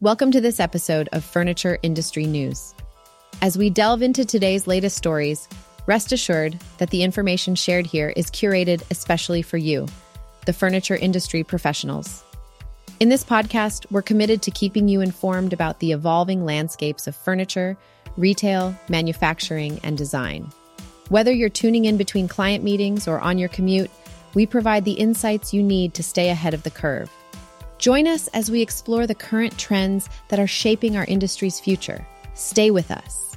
Welcome to this episode of Furniture Industry News. As we delve into today's latest stories, rest assured that the information shared here is curated especially for you, the furniture industry professionals. In this podcast, we're committed to keeping you informed about the evolving landscapes of furniture, retail, manufacturing, and design. Whether you're tuning in between client meetings or on your commute, we provide the insights you need to stay ahead of the curve. Join us as we explore the current trends that are shaping our industry's future. Stay with us.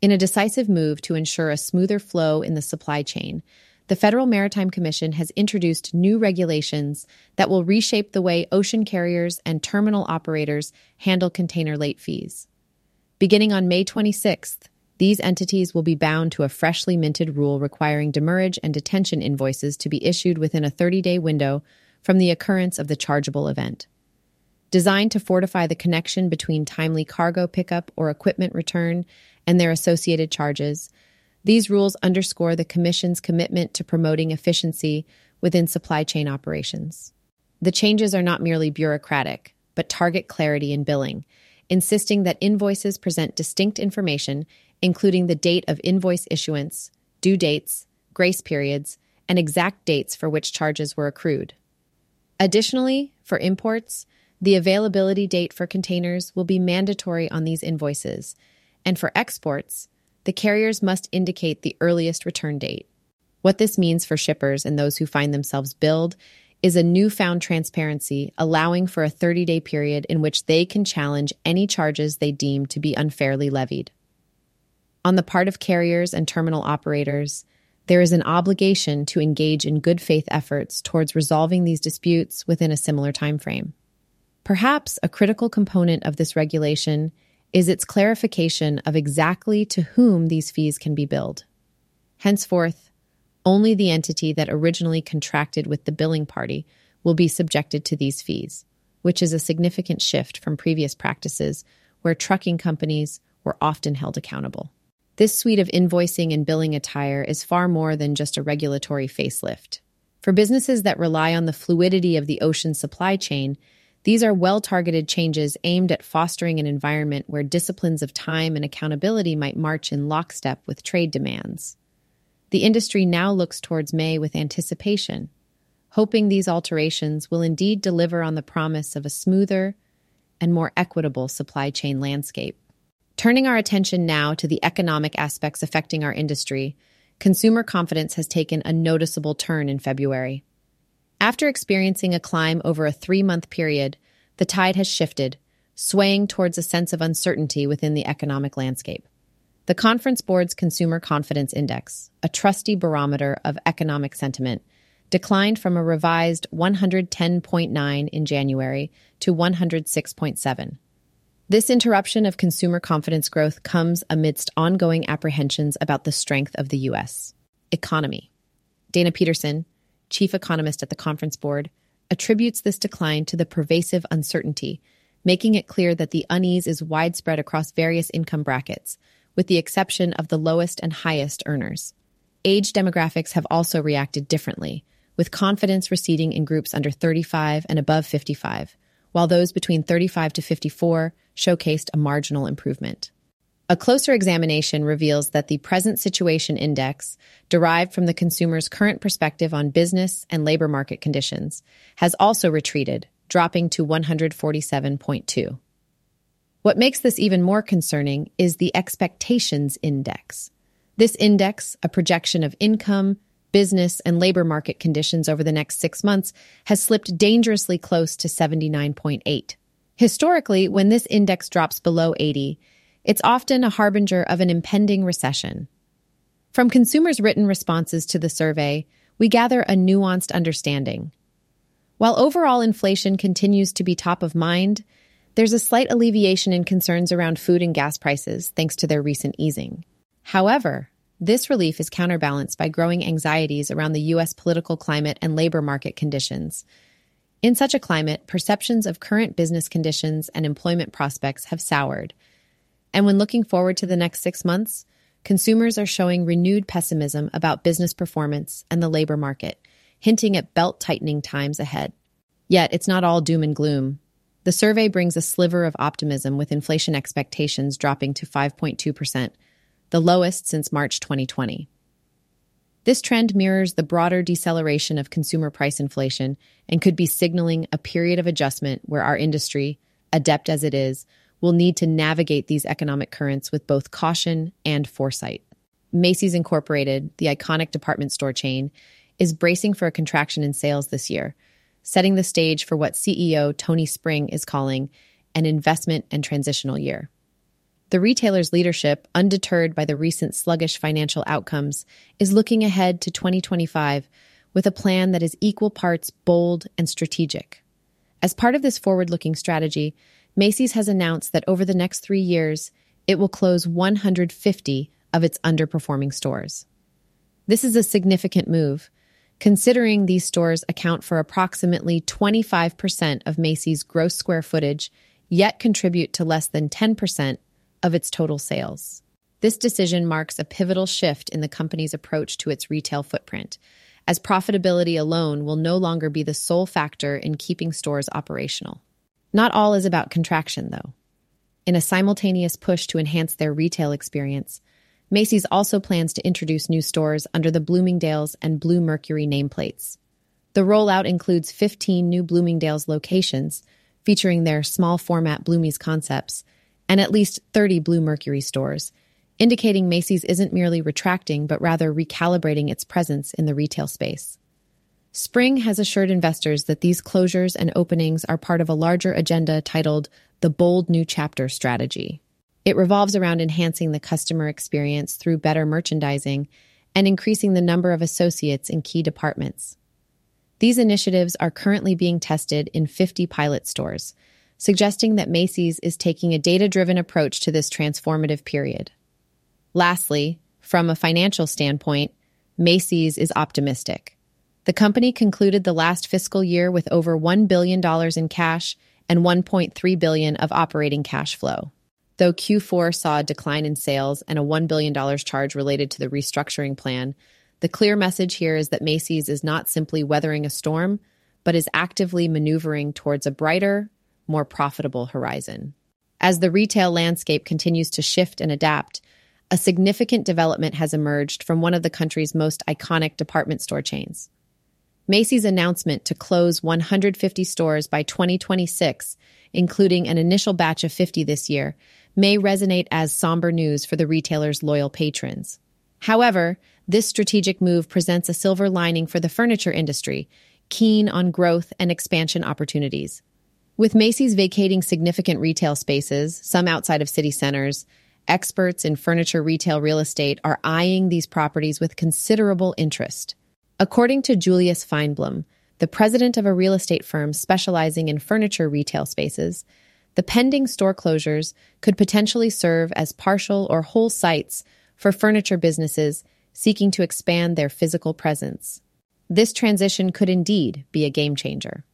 In a decisive move to ensure a smoother flow in the supply chain, the Federal Maritime Commission has introduced new regulations that will reshape the way ocean carriers and terminal operators handle container late fees. Beginning on May 26th, these entities will be bound to a freshly minted rule requiring demurrage and detention invoices to be issued within a 30 day window from the occurrence of the chargeable event. Designed to fortify the connection between timely cargo pickup or equipment return and their associated charges, these rules underscore the Commission's commitment to promoting efficiency within supply chain operations. The changes are not merely bureaucratic, but target clarity in billing, insisting that invoices present distinct information, including the date of invoice issuance, due dates, grace periods, and exact dates for which charges were accrued. Additionally, for imports, the availability date for containers will be mandatory on these invoices, and for exports, the carriers must indicate the earliest return date. What this means for shippers and those who find themselves billed is a newfound transparency allowing for a 30 day period in which they can challenge any charges they deem to be unfairly levied. On the part of carriers and terminal operators, there is an obligation to engage in good faith efforts towards resolving these disputes within a similar time frame. Perhaps a critical component of this regulation is its clarification of exactly to whom these fees can be billed. Henceforth, only the entity that originally contracted with the billing party will be subjected to these fees, which is a significant shift from previous practices where trucking companies were often held accountable. This suite of invoicing and billing attire is far more than just a regulatory facelift. For businesses that rely on the fluidity of the ocean supply chain, these are well targeted changes aimed at fostering an environment where disciplines of time and accountability might march in lockstep with trade demands. The industry now looks towards May with anticipation, hoping these alterations will indeed deliver on the promise of a smoother and more equitable supply chain landscape. Turning our attention now to the economic aspects affecting our industry, consumer confidence has taken a noticeable turn in February. After experiencing a climb over a three month period, the tide has shifted, swaying towards a sense of uncertainty within the economic landscape. The Conference Board's Consumer Confidence Index, a trusty barometer of economic sentiment, declined from a revised 110.9 in January to 106.7. This interruption of consumer confidence growth comes amidst ongoing apprehensions about the strength of the U.S. economy. Dana Peterson, chief economist at the Conference Board, attributes this decline to the pervasive uncertainty, making it clear that the unease is widespread across various income brackets, with the exception of the lowest and highest earners. Age demographics have also reacted differently, with confidence receding in groups under 35 and above 55, while those between 35 to 54 showcased a marginal improvement. A closer examination reveals that the present situation index, derived from the consumer's current perspective on business and labor market conditions, has also retreated, dropping to 147.2. What makes this even more concerning is the expectations index. This index, a projection of income, business, and labor market conditions over the next six months, has slipped dangerously close to 79.8. Historically, when this index drops below 80, it's often a harbinger of an impending recession. From consumers' written responses to the survey, we gather a nuanced understanding. While overall inflation continues to be top of mind, there's a slight alleviation in concerns around food and gas prices thanks to their recent easing. However, this relief is counterbalanced by growing anxieties around the U.S. political climate and labor market conditions. In such a climate, perceptions of current business conditions and employment prospects have soured, and when looking forward to the next six months, consumers are showing renewed pessimism about business performance and the labor market, hinting at belt tightening times ahead. Yet it's not all doom and gloom. The survey brings a sliver of optimism with inflation expectations dropping to 5.2%, the lowest since March 2020. This trend mirrors the broader deceleration of consumer price inflation and could be signaling a period of adjustment where our industry, adept as it is, will need to navigate these economic currents with both caution and foresight. Macy's Incorporated, the iconic department store chain, is bracing for a contraction in sales this year, setting the stage for what CEO Tony Spring is calling an investment and transitional year. The retailer's leadership, undeterred by the recent sluggish financial outcomes, is looking ahead to 2025 with a plan that is equal parts bold and strategic. As part of this forward looking strategy, Macy's has announced that over the next three years, it will close 150 of its underperforming stores. This is a significant move, considering these stores account for approximately 25% of Macy's gross square footage, yet contribute to less than 10% of its total sales. This decision marks a pivotal shift in the company's approach to its retail footprint, as profitability alone will no longer be the sole factor in keeping stores operational. Not all is about contraction, though. In a simultaneous push to enhance their retail experience, Macy's also plans to introduce new stores under the Bloomingdale's and Bluemercury nameplates. The rollout includes 15 new Bloomingdale's locations, featuring their small format Bloomies concepts, and at least 30 Bluemercury stores, indicating Macy's isn't merely retracting, but rather recalibrating its presence in the retail space. Spring has assured investors that these closures and openings are part of a larger agenda titled the Bold New Chapter Strategy. It revolves around enhancing the customer experience through better merchandising and increasing the number of associates in key departments. These initiatives are currently being tested in 50 pilot stores, suggesting that Macy's is taking a data driven approach to this transformative period. Lastly, from a financial standpoint, Macy's is optimistic. The company concluded the last fiscal year with over $1 billion in cash and 1.3 billion of operating cash flow. Though Q4 saw a decline in sales and a $1 billion charge related to the restructuring plan, the clear message here is that Macy's is not simply weathering a storm, but is actively maneuvering towards a brighter, more profitable horizon. As the retail landscape continues to shift and adapt, a significant development has emerged from one of the country's most iconic department store chains. Macy's announcement to close 150 stores by 2026, including an initial batch of 50 this year, may resonate as somber news for the retailer's loyal patrons. However, this strategic move presents a silver lining for the furniture industry, keen on growth and expansion opportunities. With Macy's vacating significant retail spaces, some outside of city centers, experts in furniture retail real estate are eyeing these properties with considerable interest. According to Julius Feinblum, the president of a real estate firm specializing in furniture retail spaces, the pending store closures could potentially serve as partial or whole sites for furniture businesses seeking to expand their physical presence. This transition could indeed be a game changer.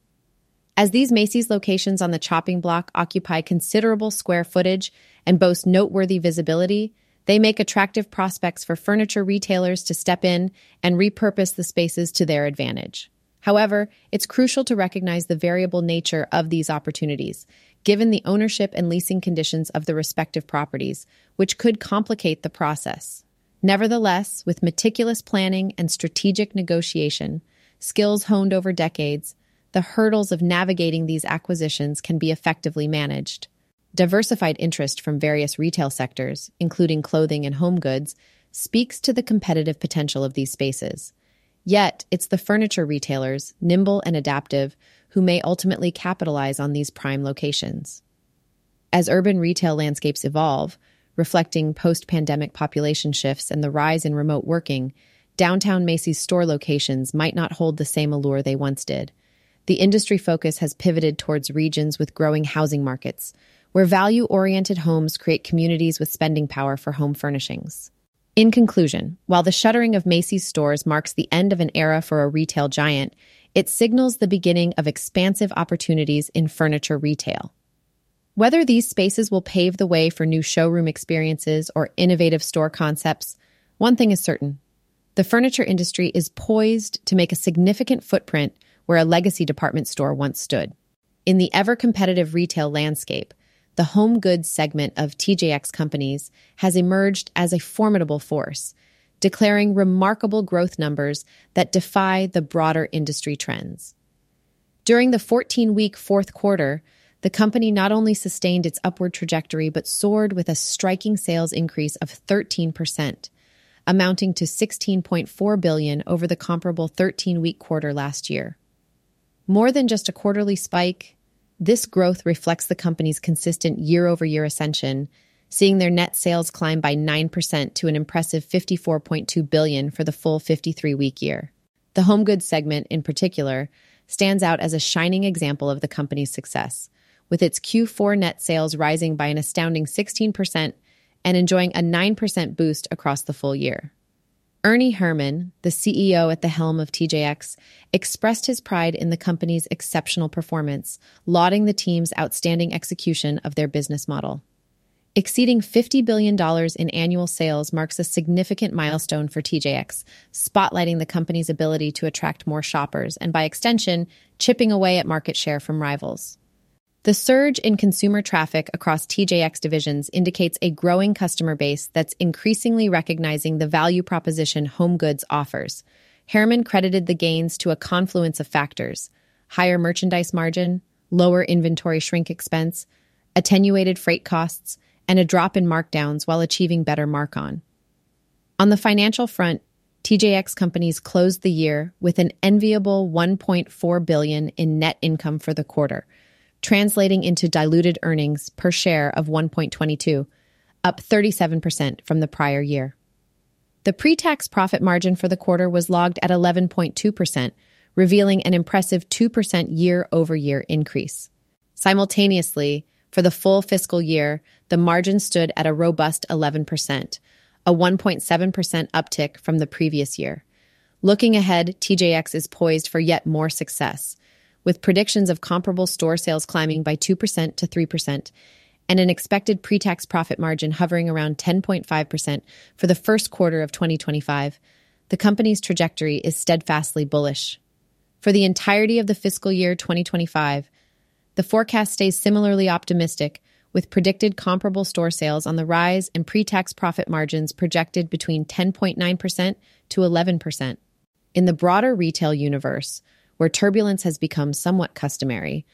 As these Macy's locations on the chopping block occupy considerable square footage and boast noteworthy visibility, they make attractive prospects for furniture retailers to step in and repurpose the spaces to their advantage. However, it's crucial to recognize the variable nature of these opportunities, given the ownership and leasing conditions of the respective properties, which could complicate the process. Nevertheless, with meticulous planning and strategic negotiation, skills honed over decades, the hurdles of navigating these acquisitions can be effectively managed. Diversified interest from various retail sectors, including clothing and home goods, speaks to the competitive potential of these spaces. Yet, it's the furniture retailers, nimble and adaptive, who may ultimately capitalize on these prime locations. As urban retail landscapes evolve, reflecting post pandemic population shifts and the rise in remote working, downtown Macy's store locations might not hold the same allure they once did. The industry focus has pivoted towards regions with growing housing markets, where value oriented homes create communities with spending power for home furnishings. In conclusion, while the shuttering of Macy's stores marks the end of an era for a retail giant, it signals the beginning of expansive opportunities in furniture retail. Whether these spaces will pave the way for new showroom experiences or innovative store concepts, one thing is certain the furniture industry is poised to make a significant footprint where a legacy department store once stood. In the ever competitive retail landscape, the HomeGoods segment of TJX companies has emerged as a formidable force, declaring remarkable growth numbers that defy the broader industry trends. During the 14 week fourth quarter, the company not only sustained its upward trajectory but soared with a striking sales increase of 13%, amounting to 16.4 billion over the comparable 13-week quarter last year. More than just a quarterly spike, this growth reflects the company's consistent year-over-year ascension, seeing their net sales climb by 9% to an impressive 54.2 billion for the full 53-week year. The HomeGoods segment, in particular, stands out as a shining example of the company's success, with its Q4 net sales rising by an astounding 16% and enjoying a 9% boost across the full year. Ernie Herrman, the CEO at the helm of TJX, expressed his pride in the company's exceptional performance, lauding the team's outstanding execution of their business model. Exceeding $50 billion in annual sales marks a significant milestone for TJX, spotlighting the company's ability to attract more shoppers and, by extension, chipping away at market share from rivals. The surge in consumer traffic across TJX divisions indicates a growing customer base that's increasingly recognizing the value proposition HomeGoods offers. Herrman credited the gains to a confluence of factors higher merchandise margin, lower inventory shrink expense, attenuated freight costs, and a drop in markdowns while achieving better mark on. On the financial front, TJX companies closed the year with an enviable 1.4 billion in net income for the quarter translating into diluted earnings per share of 1.22, up 37% from the prior year. The pre-tax profit margin for the quarter was logged at 11.2%, revealing an impressive 2% year-over-year increase. Simultaneously, for the full fiscal year, the margin stood at a robust 11%, a 1.7% uptick from the previous year. Looking ahead, TJX is poised for yet more success, with predictions of comparable store sales climbing by 2% to 3% and an expected pre-tax profit margin hovering around 10.5% for the first quarter of 2025, the company's trajectory is steadfastly bullish. For the entirety of the fiscal year 2025, the forecast stays similarly optimistic, with predicted comparable store sales on the rise and pre-tax profit margins projected between 10.9% to 11%. In the broader retail universe, where turbulence has become somewhat customary,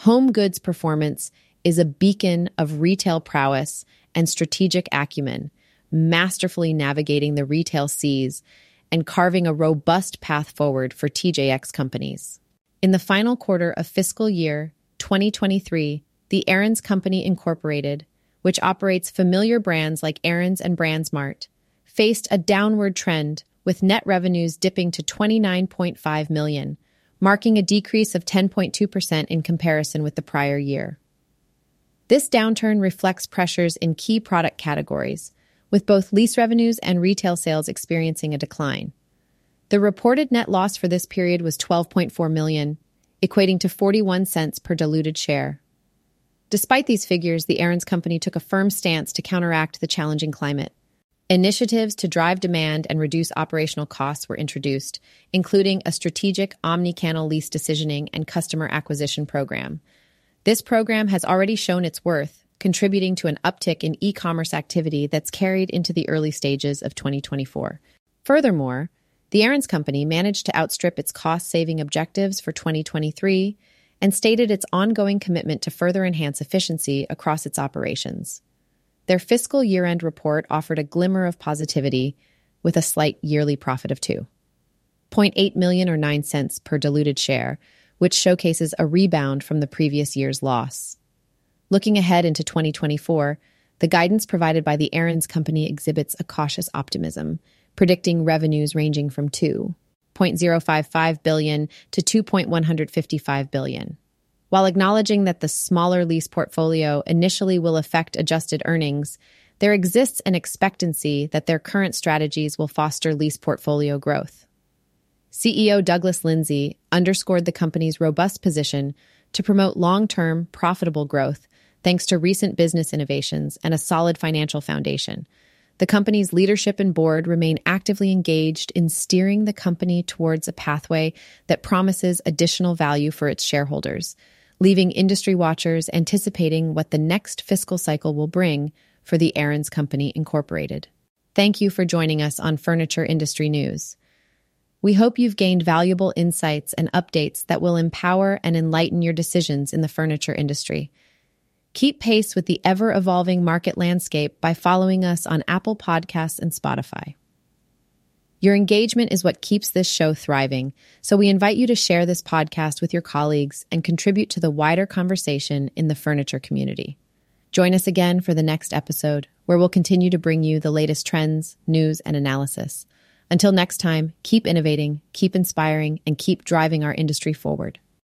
HomeGoods performance is a beacon of retail prowess and strategic acumen, masterfully navigating the retail seas and carving a robust path forward for TJX companies. In the final quarter of fiscal year 2023, the Aaron's Company Incorporated, which operates familiar brands like Aaron's and BrandsMart, faced a downward trend with net revenues dipping to 29.5 million, marking a decrease of 10.2% in comparison with the prior year. This downturn reflects pressures in key product categories, with both lease revenues and retail sales experiencing a decline. The reported net loss for this period was 12.4 million, equating to 41 cents per diluted share. Despite these figures, the Aaron's company took a firm stance to counteract the challenging climate. Initiatives to drive demand and reduce operational costs were introduced, including a strategic omni-channel lease decisioning and customer acquisition program. This program has already shown its worth, contributing to an uptick in e-commerce activity that's carried into the early stages of 2024. Furthermore, the Aaron's company managed to outstrip its cost-saving objectives for 2023 and stated its ongoing commitment to further enhance efficiency across its operations. Their fiscal year-end report offered a glimmer of positivity with a slight yearly profit of 2.8 million or 9 cents per diluted share, which showcases a rebound from the previous year's loss. Looking ahead into 2024, the guidance provided by the Aaron's company exhibits a cautious optimism, predicting revenues ranging from 2.055 billion to 2.155 billion. While acknowledging that the smaller lease portfolio initially will affect adjusted earnings, there exists an expectancy that their current strategies will foster lease portfolio growth. CEO Douglas Lindsay underscored the company's robust position to promote long-term, profitable growth thanks to recent business innovations and a solid financial foundation. The company's leadership and board remain actively engaged in steering the company towards a pathway that promises additional value for its shareholders. Leaving industry watchers anticipating what the next fiscal cycle will bring for the Aaron's Company Incorporated. Thank you for joining us on Furniture Industry News. We hope you've gained valuable insights and updates that will empower and enlighten your decisions in the furniture industry. Keep pace with the ever evolving market landscape by following us on Apple Podcasts and Spotify. Your engagement is what keeps this show thriving, so we invite you to share this podcast with your colleagues and contribute to the wider conversation in the furniture community. Join us again for the next episode, where we'll continue to bring you the latest trends, news, and analysis. Until next time, keep innovating, keep inspiring, and keep driving our industry forward.